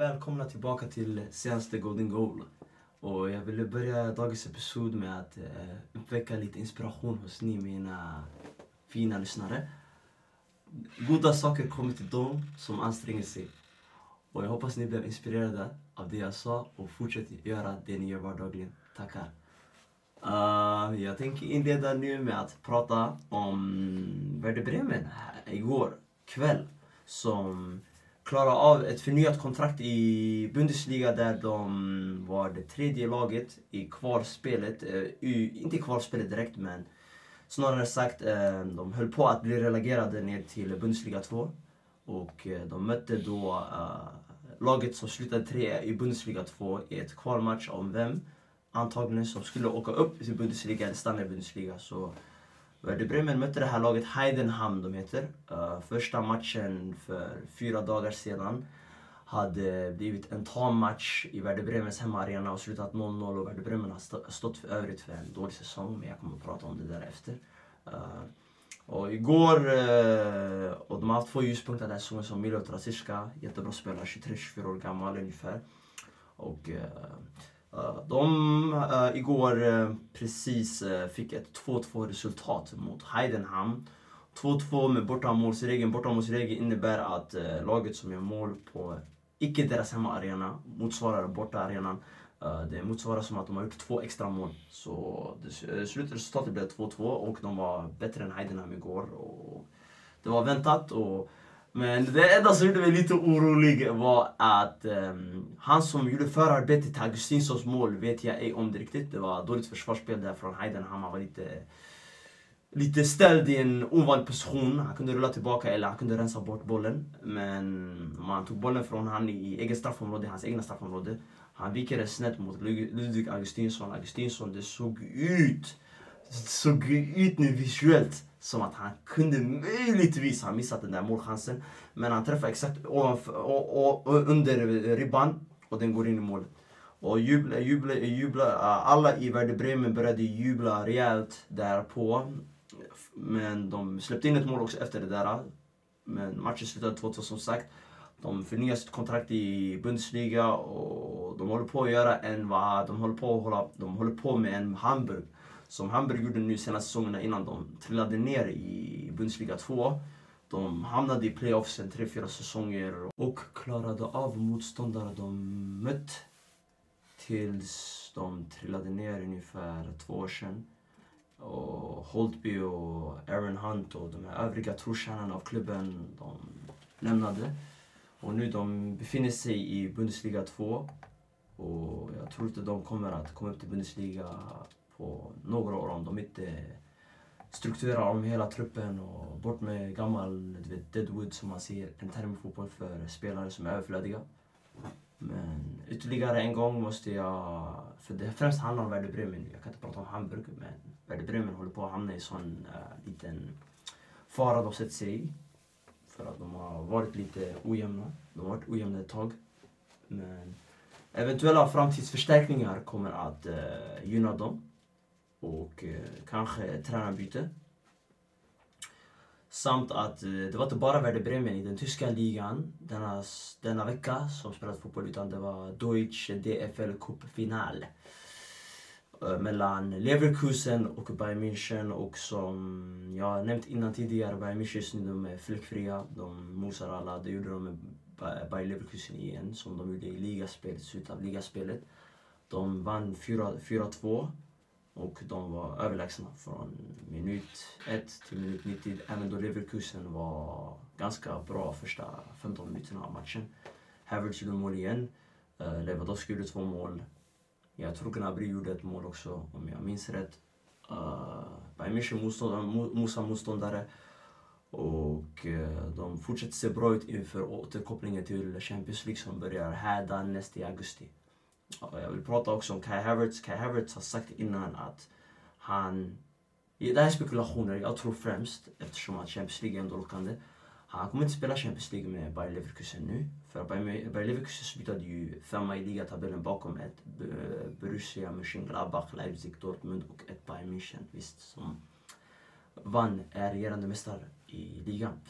välkomna tillbaka till senaste Golden Goal. Och jag ville börja dagens episod med att eh, uppväcka lite inspiration hos ni mina fina lyssnare. Goda saker kommer till dem som anstränger sig. Och jag hoppas ni blev inspirerade av det jag sa och fortsätter göra det ni gör vardagligen. Tackar. Uh, jag tänker inleda nu med att prata om Werder Bremen här igår kväll som klara av ett förnyat kontrakt i Bundesliga där de var det tredje laget i kvalspelet. Uh, eh, inte i kvalspelet direkt men snarare sagt uh, de höll på att bli relegerade ner till Bundesliga 2. Och uh, de mötte då laget som slutade trea i Bundesliga 2 i ett kvalmatch om vem antagligen som skulle åka upp till Bundesliga eller stanna i Bundesliga. Så Eh, Werder Bremen mötte det här laget Heidenham de heter. Uh, första matchen för fyra dagar sedan hade blivit en tam match i Werder Bremens hemmaarena och slutat 0-0 och Werder Bremen har stått för övrigt för en dålig säsong men jag kommer att prata om det därefter. Uh, eh, och igår, och de har haft två ljuspunkter den här säsongen som Milo Trasiska, jättebra spelare, 23-24 år gammal ungefär. Och Eh, de uh, igår uh, precis uh, fick ett 2-2 resultat mot Heidenham. 2-2 med bortamålsregeln. Bortamålsregeln innebär att laget som gör mål på icke deras hemmaarena motsvarar bortaarenan. det motsvarar som att de har gjort två extra mål. Så det, slutresultatet blev 2-2 och de var bättre än Heidenham igår. Och det var väntat. och men det enda som gjorde mig lite orolig var att um, han som gjorde förarbetet till Augustinssons mål vet jag ej om det riktigt. Det var dåligt försvarsspel där från Heidenham. Han var lite, lite ställd i en ovanlig position. Han kunde rulla tillbaka eller han kunde rensa bort bollen. Men man tog bollen från han i eget straffområde, hans egna straffområde. Han viker snett mot Ludvig Augustinsson. Augustinsson, det såg ut, såg ut nu visuellt som att han kunde möjligtvis ha missat den där målchansen. Men han träffar exakt ovanför, och, och, och, under ribban och den går in i målet. Och jubla, jubla, jubla, alla i Werder Bremen började jubla rejält därpå. Men de släppte in ett mål också efter det där. Men matchen slutade 2-2 som sagt. De förnyar sitt kontrakt i Bundesliga och de håller på att göra en, vad, de håller på att hålla, de håller på med en Hamburg som Hamburg gjorde nu senaste säsongerna innan de trillade ner i Bundesliga 2. De hamnade i playoffsen tre, fyra säsonger och klarade av motståndare de mött tills de trillade ner ungefär två år sedan. Och Holtby och Aaron Hunt och de här övriga trotjänarna av klubben, de lämnade. Och nu de befinner sig i Bundesliga 2. Och jag tror inte de kommer att komma upp till Bundesliga på några år om de inte strukturerar om hela truppen och bort med gammal du vet, deadwood som man ser en term i fotboll för spelare som är överflödiga. Men ytterligare en gång måste jag, för det främst handlar om Werder Bremen, jag kan inte prata om Hamburg, men Werder Bremen håller på att hamna i sån äh, liten fara de sett sig i. För att de har varit lite ojämna. De har varit ojämna ett tag. Men eventuella framtidsförstärkningar kommer att äh, gynna dem och eh, kanske tränarbyte. Samt att eh, det var inte bara Werder Bremen i den tyska ligan denna, denna vecka som spelade fotboll utan det var Deutsche DFL Cup final eh, mellan Leverkusen och Bayern München och som jag nämnt innan tidigare, Bayern München just nu de är fläckfria. De mosar alla. Det gjorde de med Bayern Leverkusen igen som de gjorde i ligaspelet, slutet av ligaspelet. De vann 4-2 och de var överlägsna från minut 1 till minut 90. Även då Leverkusen var ganska bra första 15 minuterna av matchen. Havertz gjorde mål igen. Eh, Lewandowski gjorde två mål. Jag tror Gnabry gjorde ett mål också, om jag minns rätt. Uh, Bayern München motståndare, motståndare. Och uh, de fortsätter se bra ut inför återkopplingen till Champions League som börjar här nästa i augusti. Jag vill prata också om Kai Havertz. Kai Havertz har sagt innan att han... Det här är spekulationer, jag tror främst eftersom att Champions League är ändå lockande. Han kommer inte spela Champions League med Bayer Leverkusen nu. För Bayer Leverkusen slutade ju femma i ligatabellen bakom ett eh, Borussia Mönchengladbach, Leipzig, Dortmund och ett Bayern München. Visst, som vann, är regerande mästare i ligan.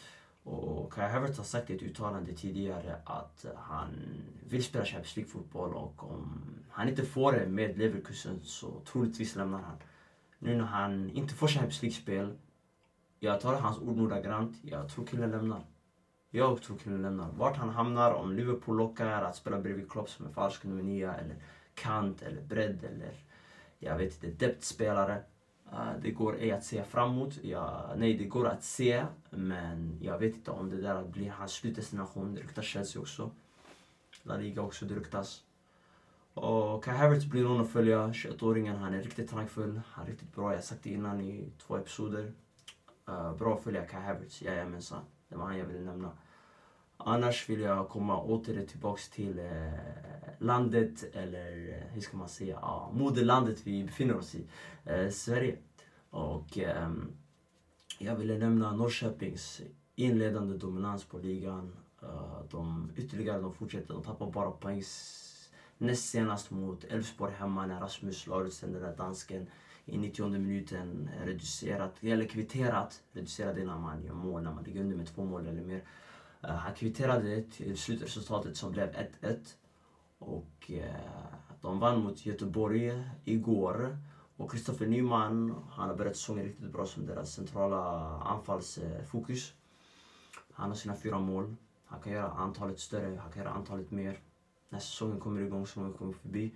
Och Kai Havertz har sagt i ett uttalande tidigare att eh, han vill spela Champions League-fotboll och om han inte får det med Leverkusen så troligtvis lämnar han. Nu när han inte får Champions League-spel, jag tar hans ord ordagrant, jag tror killen lämnar. Jag tror killen lämnar. Vart han hamnar, om Liverpool lockar att spela bredvid Klopp som en falsk nummer 9 eller kant eller bredd eller jag vet inte, depth-spelare. Eh, det går ej att se framåt. Ja, nej, det går att se, men jag vet inte om det där blir hans slutdestination. Det ryktas Chelsea också. La Liga också, det ryktas. Och Kai Havertz blir någon att följa. 21-åringen, han är riktigt tankfull. Han är riktigt bra. Jag har sagt det innan i två episoder. Uh, bra att följa Kai Havertz, jajamensan. Det var han jag ville nämna. Annars vill jag komma åter tillbaks till eh, landet, eller eh, hur ska man säga, ja, moderlandet vi befinner oss i, eh, Sverige. Och eh, jag ville nämna Norrköpings inledande dominans på ligan. Eh, de ytterligare, de fortsätter, de tappar bara poäng näst senast mot Elfsborg hemma när Rasmus Lauritsen, den där dansken, i 90 minuten reducerat, eller kvitterat, reducerat innan man gör mål, när man ligger under med två mål eller mer. Eh, han kvitterade till slutresultatet som blev 1-1. Och eh, de vann mot Göteborg igår. Och Kristoffer Nyman, han har börjat säsongen riktigt bra som deras centrala anfallsfokus. Han har sina fyra mål. Han kan göra antalet större, han kan göra antalet mer. När säsongen kommer igång, säsongen kommer förbi.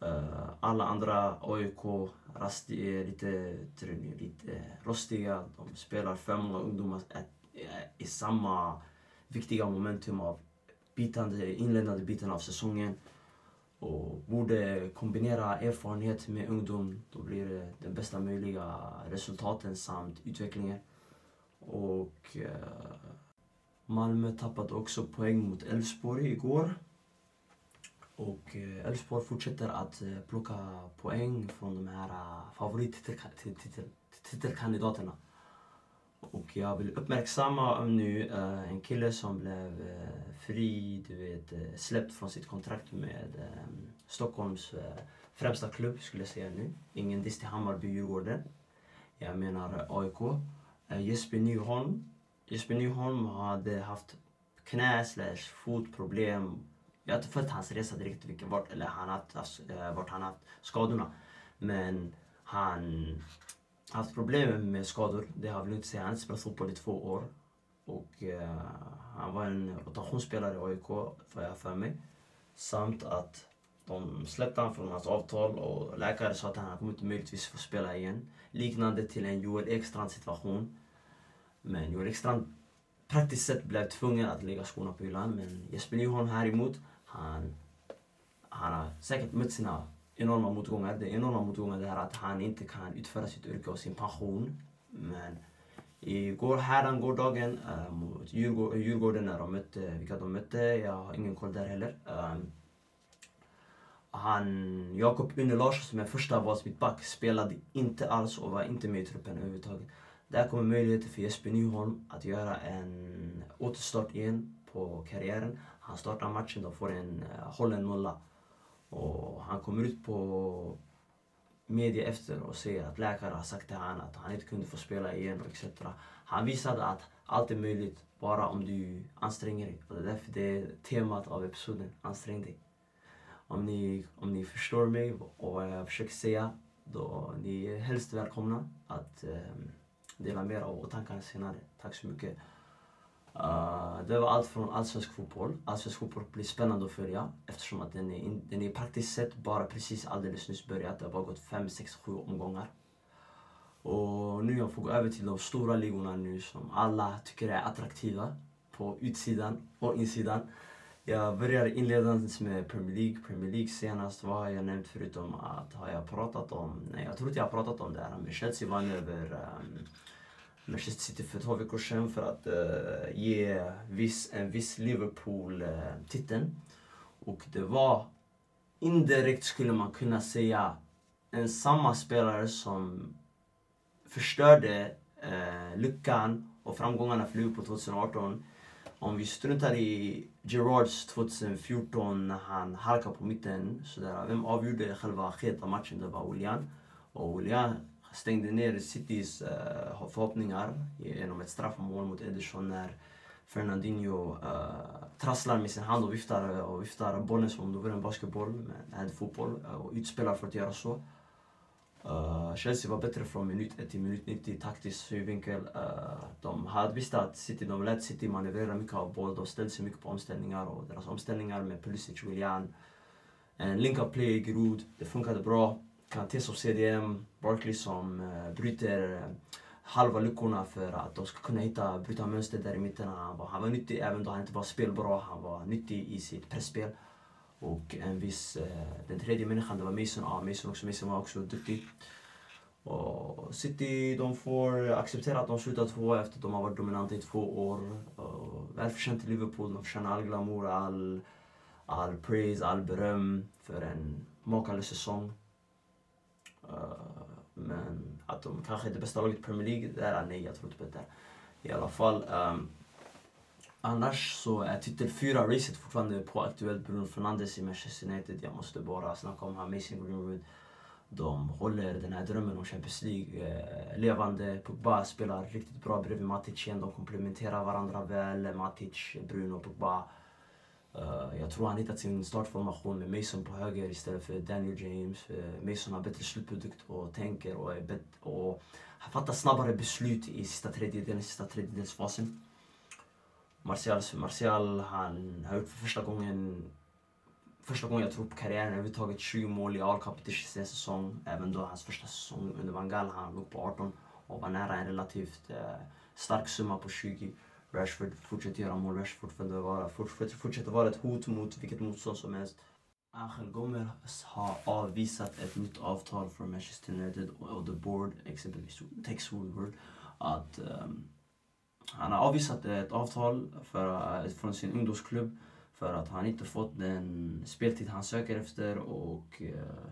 Eh, alla andra AIK rasti, lite, lite rostiga. De spelar för många ungdomar i samma viktiga momentum av bitande, inledande biten av säsongen och borde kombinera erfarenhet med ungdom. Då blir det den bästa möjliga resultaten samt utvecklingen. Och eh, Malmö tappade också poäng mot Elfsborg igår. Och eh, Elfsborg fortsätter att eh, plocka poäng från de här eh, favorittitelkandidaterna. Och jag vill uppmärksamma nu uh, en kille som blev uh, fri, du vet, uh, släppt från sitt kontrakt med um, Stockholms främsta klubb, skulle jag säga nu. Ingen diss till Hammarby, Djurgården. Jag menar AIK. Jesper Nyholm. Jesper Nyholm hade haft knä slash fotproblem. Jag har inte följt hans resa direkt, vilken, vart, eller han haft, vart han haft skadorna. Men han haft problem med skador. Det har jag väl inte säga. Han har inte spelat fotboll i två år. Och uh, han var en rotationsspelare i AIK, får jag för mig. Samt att de släppte han från hans avtal och läkare sa att han kommer inte möjligtvis få spela igen. Liknande till en Joel Ekstrand situation. Men Joel Ekstrand praktiskt sett blev tvungen att lägga skorna på hyllan. Men Jesper Nyholm häremot, han, han har säkert mött sina enorma motgångar. Det är enorma motgångar det här att han inte kan utföra sitt yrke och sin pension. Men igår, hädan gårdagen äh, mot Djurgården, eh, Djurgården när de mötte, vilka de mötte, jag har ingen koll där heller. Äh, han, Jakob Une Larsson som är första valsmittback spelade inte alls och var inte med i truppen överhuvudtaget. Där kommer möjligheten för Jesper Nyholm att göra en återstart igen på karriären. Han startar matchen, de får en eh, uh, hållen nolla. Och han kommer ut på media efter och säger att läkare har sagt till honom att han inte kunde få spela igen och etc. Han visade att allt är möjligt bara om du anstränger dig. Och det är därför det är temat av episoden, ansträng dig. Om ni, om ni förstår mig och vad jag försöker säga, då ni är helst välkomna att eh, dela med er av tankarna senare. Tack så mycket. Uh, det var allt från allsvensk fotboll. Allsvensk fotboll blir spännande att följa eftersom att den är, in, den är praktiskt sett bara precis alldeles nyss börjat. Det har bara gått 5, 6, 7 omgångar. Och nu jag får gå över till de stora ligorna nu som alla tycker är attraktiva på utsidan och insidan. Jag börjar inledandes med Premier League. Premier League senast, vad har jag nämnt förutom att har jag pratat om, nej jag tror inte jag har pratat om det här, men Chelsea vann över um, Manchester City för två veckor sedan för att uh, ge viss, en viss Liverpool uh, titeln. Och det var indirekt skulle man kunna säga en samma spelare som förstörde eh, uh, lyckan och framgångarna för Liverpool 2018. Om vi struntar i Gerards 2014 när han halkade på mitten. Sådär. Vem avgjorde själva skedet matchen? Det var Willian. Och William stängde ner Citys uh, förhoppningar genom ett straffmål mot Ederson när Fernandinho uh, trasslar med sin hand och viftar, eh, och viftar bollen som om det vore en basketboll, men är fotboll uh, och utspelar för att göra så. Uh, Chelsea var bättre från minut 1 till minut 90 taktisk synvinkel. Uh, de hade visst att City, de lät City manövrera mycket av boll. De ställde sig mycket på omställningar och deras omställningar med Pulisic, Willian. En link-up play, Grud, det funkade bra. Kanté som CDM, Barkley som uh, bryter eh, halva luckorna för att de ska kunna hitta, bryta mönster där i mitten. Han var, han var nyttig även då han inte var spelbra. Han var nyttig i sitt pressspel. Och en viss, eh, den tredje människan det var Mason. Ja, Mason också. Mason var också duktig. Och City de får acceptera att de slutar två efter att de har varit dominanta i två år. välförtjänt till Liverpool. De förtjänar all glamour, all, all praise, all beröm för en makalös säsong. Eh, men att de kanske är det bästa laget i Premier League, det nej, jag tror typ inte på det. I alla fall. Um, Annars så är titel 4-racet fortfarande på aktuellt. Bruno Fernandes i Manchester United. Jag måste bara snacka om han, Mason Greenwood. De håller den här drömmen om Champions League eh, levande. Pogba spelar riktigt bra bredvid Matic igen. De komplementerar varandra väl. Matic, Bruno, Pogba. Uh, jag tror han hittat sin startformation med Mason på höger istället för Daniel James. Uh, Mason har bättre slutprodukt och tänker och, är bet- och han fattar snabbare beslut i sista tredjedelen, sista tredjedelsfasen. Martial, Martial han har gjort för första gången Första gången jag tror på karriären överhuvudtaget 20 mål i all competition en säsong. Även då hans första säsong under Van Gaal, han låg på 18 och var nära en relativt eh, stark summa på 20. Rashford fortsätter göra mål, Rashford fortsätter vara, fortsätter, fortsätter vara ett hot mot vilket motstånd som helst. Angel Gomez har avvisat ett nytt avtal från Manchester United och The Board, exempelvis Tex Woodward, att um, han har avvisat ett avtal för, eh, från sin ungdomsklubb för att han inte fått den speltid han söker efter och uh,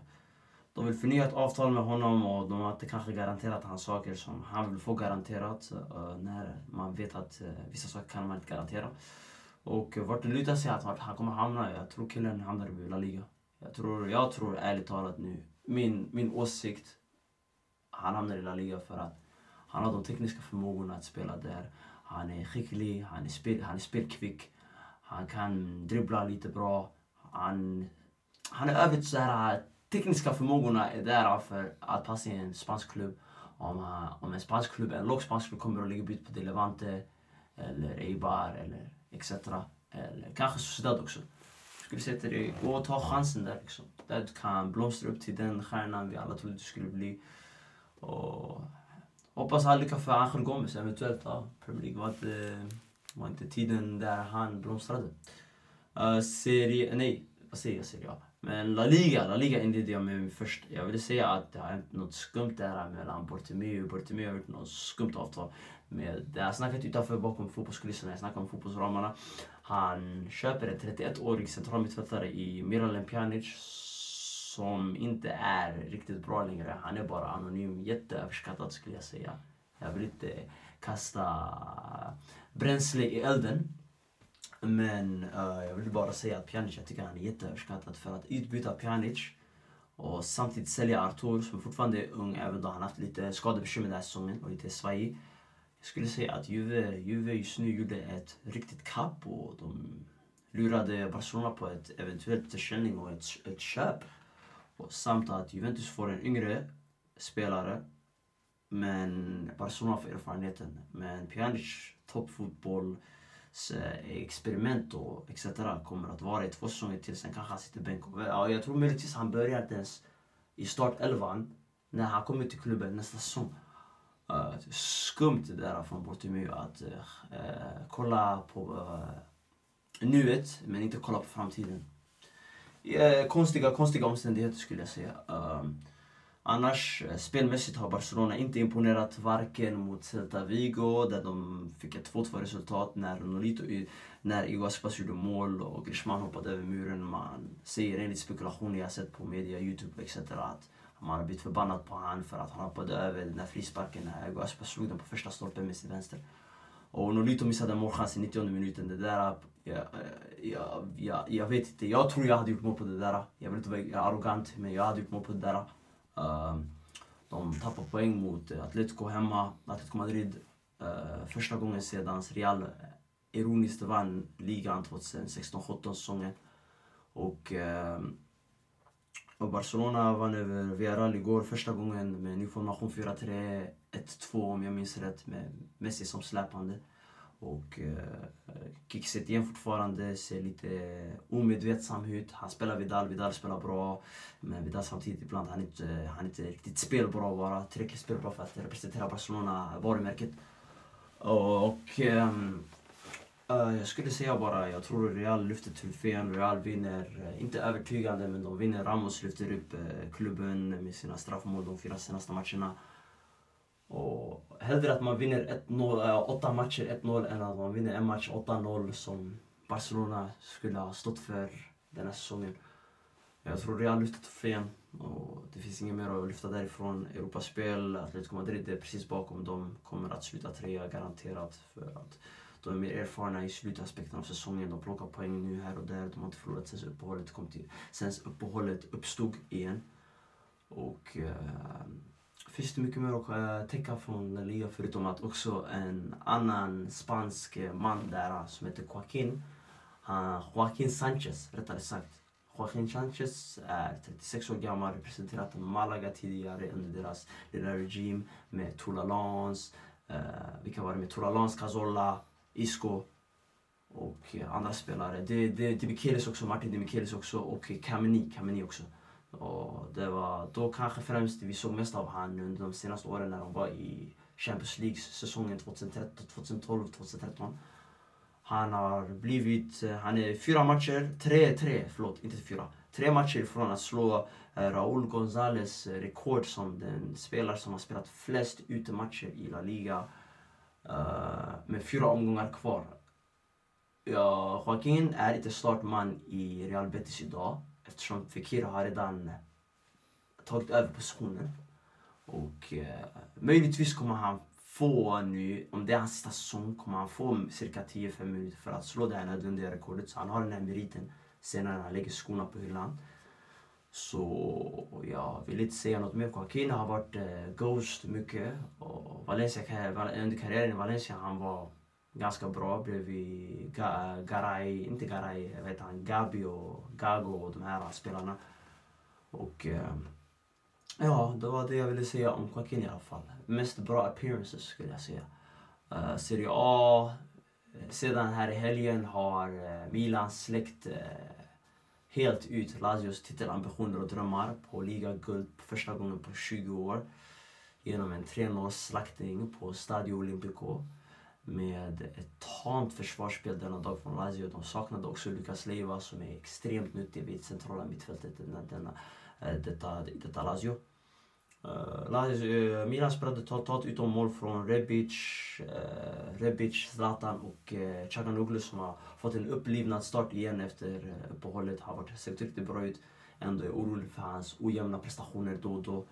de vill förnya ett avtal med honom och de har inte kanske garanterat han saker som han vill få garanterat uh, när man vet att uh, vissa saker kan man inte garantera. Och vart det lutar sig att han kommer hamna, jag tror killen hamnar i La Liga. Jag tror, jag tror ärligt talat nu, min, min åsikt, han hamnar i La Liga för att han har de tekniska förmågorna att spela där. Han är skicklig, han är, spel, han är spelkvick. Han kan dribbla lite bra. Han, han är övrigt så här, tekniska förmågorna är där för att passa i en spansk klubb. Om, eh, om en spansk klubb, en låg spansk klubb kommer att lägga bud på Delevante eller Eibar eller etc. Eller kanske Sociedad också. Jag skulle säga till dig, gå och ta chansen där liksom. Där du kan blomstra upp till den stjärnan vi alla trodde du skulle bli. Och Hoppas han lyckas för Angel Gomes eventuellt. Ja, Premier League var inte, var inte tiden där han blomstrade. Uh, serie, nej, vad säger jag? Serie A? Men La Liga, La Liga inledde jag med först. Jag ville säga att det har hänt något skumt där mellan Bortimeo och Bortimeo har gjort något skumt avtal. Med, det har snackat utanför bakom fotbollskulisserna, jag snackar om fotbollsramarna. Han köper en 31-årig centralmittfältare i Miralem Pjanic som inte är riktigt bra längre. Han är bara anonym. Jätteöverskattad skulle jag säga. Jag vill inte kasta bränsle i elden. Men uh, jag vill bara säga att Pjanic, jag tycker han är jätteöverskattad. För att utbyta Pjanic och samtidigt sälja Artur som fortfarande är ung även då han haft lite skadebekymmer den här säsongen och lite svajig. Jag skulle säga att Juve, Juve just nu gjorde ett riktigt kapp och de lurade Barcelona på ett eventuellt försäljning och ett, ett köp. Och samt att Juventus får en yngre spelare men Barcelona får erfarenheten. Men Pjanic toppfotboll Eh, experiment och etc. kommer att vara i två säsonger till. Sen kanske han sitter bänk. Ja, jag tror möjligtvis han börjar inte ens i startelvan när han kommer till klubben nästa säsong. Uh, skumt det där från Bortimio att uh, uh, kolla på uh, nuet men inte kolla på framtiden Uh, konstiga, konstiga omständigheter skulle jag säga. Uh, annars, eh, spelmässigt har Barcelona inte imponerat varken mot Celta Vigo där de fick ett 2-2 resultat när Nolito, när Igo Aspas gjorde mål och Griezmann hoppade över muren. Man säger enligt spekulationer jag sett på media, Youtube etc. att man har blivit förbannad på han för att han hoppade över den där frisparken när Igo Aspas slog den på första stolpen med sin vänster. Och Nolito missade en målchans i 90 minuten. Det där jag, eh, jag, jag, jag vet inte, jag tror jag hade gjort mål på det där. Jag vill inte vara arrogant, men jag hade gjort mål på det där. Ehm, de tappar poäng mot eh, Atletico hemma. Atletico Madrid eh, första gången sedan Real eh, ironiskt vann ligan 2016-17 säsongen. Och, ehm, och Barcelona vann över Villarreal igår första gången med ny formation 4-3, 1-2 om jag minns rätt med Messi som släpande. Och eh, Kik igen fortfarande ser lite omedvetsam ut. Han spelar Vidal, Vidal spelar bra. Men Vidal samtidigt ibland, han är inte, han är inte riktigt spelbra bara. Tillräckligt spelbra för att representera Barcelona, varumärket. Och, ehm, Eh, uh, jag skulle säga bara, jag tror Real lyfter trofén. Real vinner, uh, inte övertygande, men de vinner. Ramos lyfter upp uh, klubben med sina straffmål de fyra senaste matcherna. Och hellre att man vinner 1-0, eh, åtta matcher 1-0 än att man vinner en match 8-0 som Barcelona skulle ha stått för den här säsongen. Jag tror Real lyfter trofén och det finns inget mer att lyfta därifrån. Europaspel, Atletico Madrid är precis bakom dem. Kommer att sluta trea garanterat för att de är mer erfarna i slutaspekten av säsongen. De plockar poäng nu här och där. De har inte förlorat sen uppehållet, kom till, sen uppehållet uppstod igen. Och uh, finns det mycket mer att eh, täcka från La Liga förutom att också en annan spansk man där eh, som heter Joaquin, uh, Joaquin Sanchez rättare sagt. Joaquin Sanchez är 36 år gammal, representerat Malaga tidigare under deras lilla regim med Toulalans, uh, vilka var det med Toulalans, Cazola, Isco och andra spelare. Det, det, det också, Martin De också och Kameni, Kameni också. Och det var då kanske främst vi såg mest av han under de senaste åren när de var i Champions League säsongen 2013, 2012, 2013. Han har blivit, eh, han är fyra matcher, tre, tre, förlåt, inte fyra. Tre matcher ifrån att slå eh, Raúl González eh, rekord som den spelare som har spelat flest utematcher i La Liga. Uh, med fyra omgångar kvar. Ja, Joaquin är inte startman i Real Betis idag eftersom Fekir har redan tagit över positionen. Och eh, möjligtvis kommer han få nu, om det är hans sista säsong, kommer han få cirka 10-5 minuter för att slå det här nödvändiga rekordet. Så han har den här meriten senare när han lägger skorna på hyllan. Så jag vill inte säga något mer. Joaquin har varit eh, Ghost mycket. Och Valencia, under karriären i Valencia han var ganska bra bredvid Ga Garay, inte Garay, vet han, Gabi och Gago och de här spelarna. Och eh, ja, det var det jag ville säga om Joaquin i alla fall. Mest bra appearances skulle jag säga. Uh, Serie A, eh, sedan här i helgen har Milan släckt uh, helt ut Lazios titelambitioner och drömmar på ligaguld för första gången på 20 år genom en 3-0 slaktning på Stadio Olimpico med ett tamt försvarsspel denna dag från Lazio. De saknade också Lukas Leiva som är extremt nyttig vid centrala mittfältet denna, denna, detta, detta Lazio. Uh, Lazio uh, Milan spelade totalt utom mål från Rebic, uh, Rebic, Zlatan och uh, Chaganoglu som har fått en upplivnad start igen efter uppehållet. Har varit, sett riktigt bra ut. Ändå är orolig för hans ojämna prestationer då och då.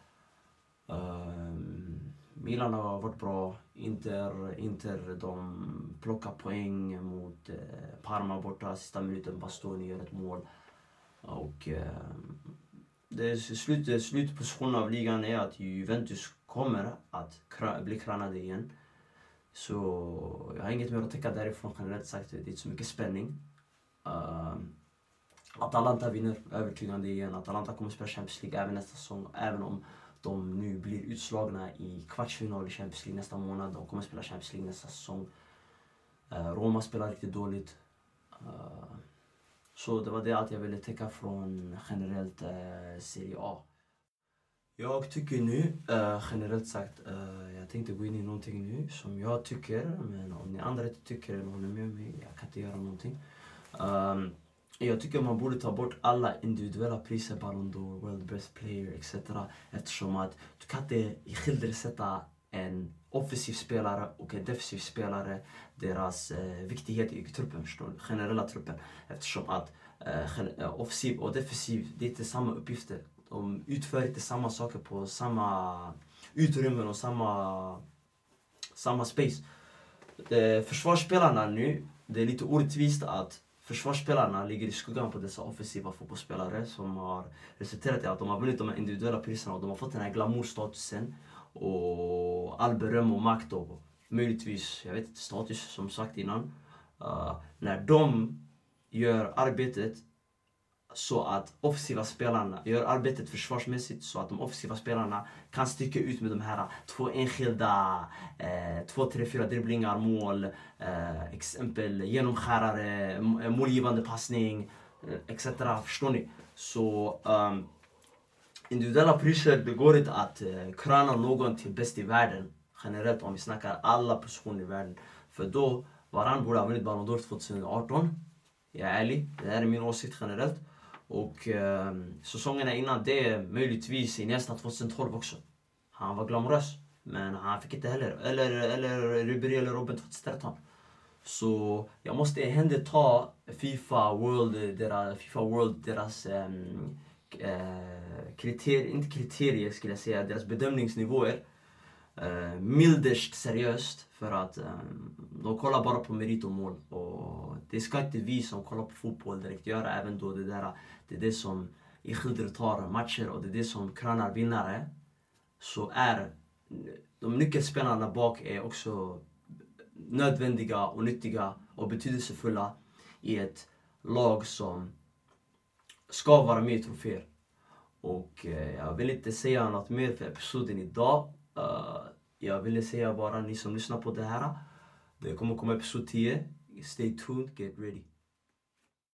Uh, Milan har varit bra. Inter, Inter de plockar poäng mot eh, Parma borta. Sista minuten Bastoni gör ett mål. Och eh, det slut, slutpositionen av ligan är att Juventus kommer att bli kranade igen. Så jag har inget mer att täcka därifrån generellt sagt. Det är inte så mycket spänning. Uh, Atalanta vinner övertygande igen. Atalanta kommer att spela Champions League även nästa säsong. Även om de nu blir utslagna i kvartsfinal i Champions League nästa månad. De kommer spela Champions League nästa säsong. Eh, Roma spelar riktigt dåligt. Eh, så det var det allt jag ville täcka från generellt eh, Serie A. Jag tycker nu, generellt sagt, jag tänkte gå in i någonting nu som jag tycker, men om ni andra inte tycker eller håller med mig, jag kan inte göra någonting. Jag tycker man borde ta bort alla individuella priser, Ballon d'Or, World Best Player etc. Eftersom att du kan inte skildersätta en offensiv spelare och en defensiv spelare, deras eh, viktighet i truppen, förstår du? Generella truppen. Eftersom att eh, eh, offensiv och defensiv, det är inte samma uppgifter. De utför inte samma saker på samma utrymmen och samma, samma space. Eh, försvarsspelarna nu, det är lite orättvist att försvarsspelarna ligger i skuggan på dessa offensiva fotbollsspelare som har resulterat i att de har vunnit de här individuella priserna och de har fått den här glamourstatusen och all beröm och makt och möjligtvis, jag vet inte, status som sagt innan. Uh, när de gör arbetet så att offensiva spelarna gör arbetet försvarsmässigt så att de offensiva spelarna kan sticka ut med de här två enskilda, eh, två, tre, fyra dribblingar, mål, eh, exempel genomskärare, eh, målgivande passning, eh, etc. Förstår ni? Så um, individuella priser, det går inte att eh, kröna någon till bäst i världen generellt om vi snackar alla positioner i världen. För då, Varann borde ha vunnit Ballon d'Or 2018. Jag är ärlig, det här är min åsikt generellt. Och eh, säsongerna innan det, möjligtvis i nästa 2012 också. Han var glamorös. Men han fick inte heller. Eller, eller Ribéry eller Robin 2013. Så jag måste ändå ta Fifa World, deras, FIFA World, deras ehm, eh, kriterier, inte kriterier skulle jag säga, deras bedömningsnivåer eh, mildest seriöst. För att eh, de kollar bara på merit och mål. Och det ska inte vi som kollar på fotboll direkt göra, även då det där det är det som tar matcher och det är det som krönar vinnare. Så är de nyckelspelarna bak är också nödvändiga och nyttiga och betydelsefulla i ett lag som ska vara med i troféer. Och eh, jag vill inte säga något mer för episoden idag. Uh, jag ville säga bara ni som lyssnar på det här. Det kommer komma episod 10. Stay tuned, get ready.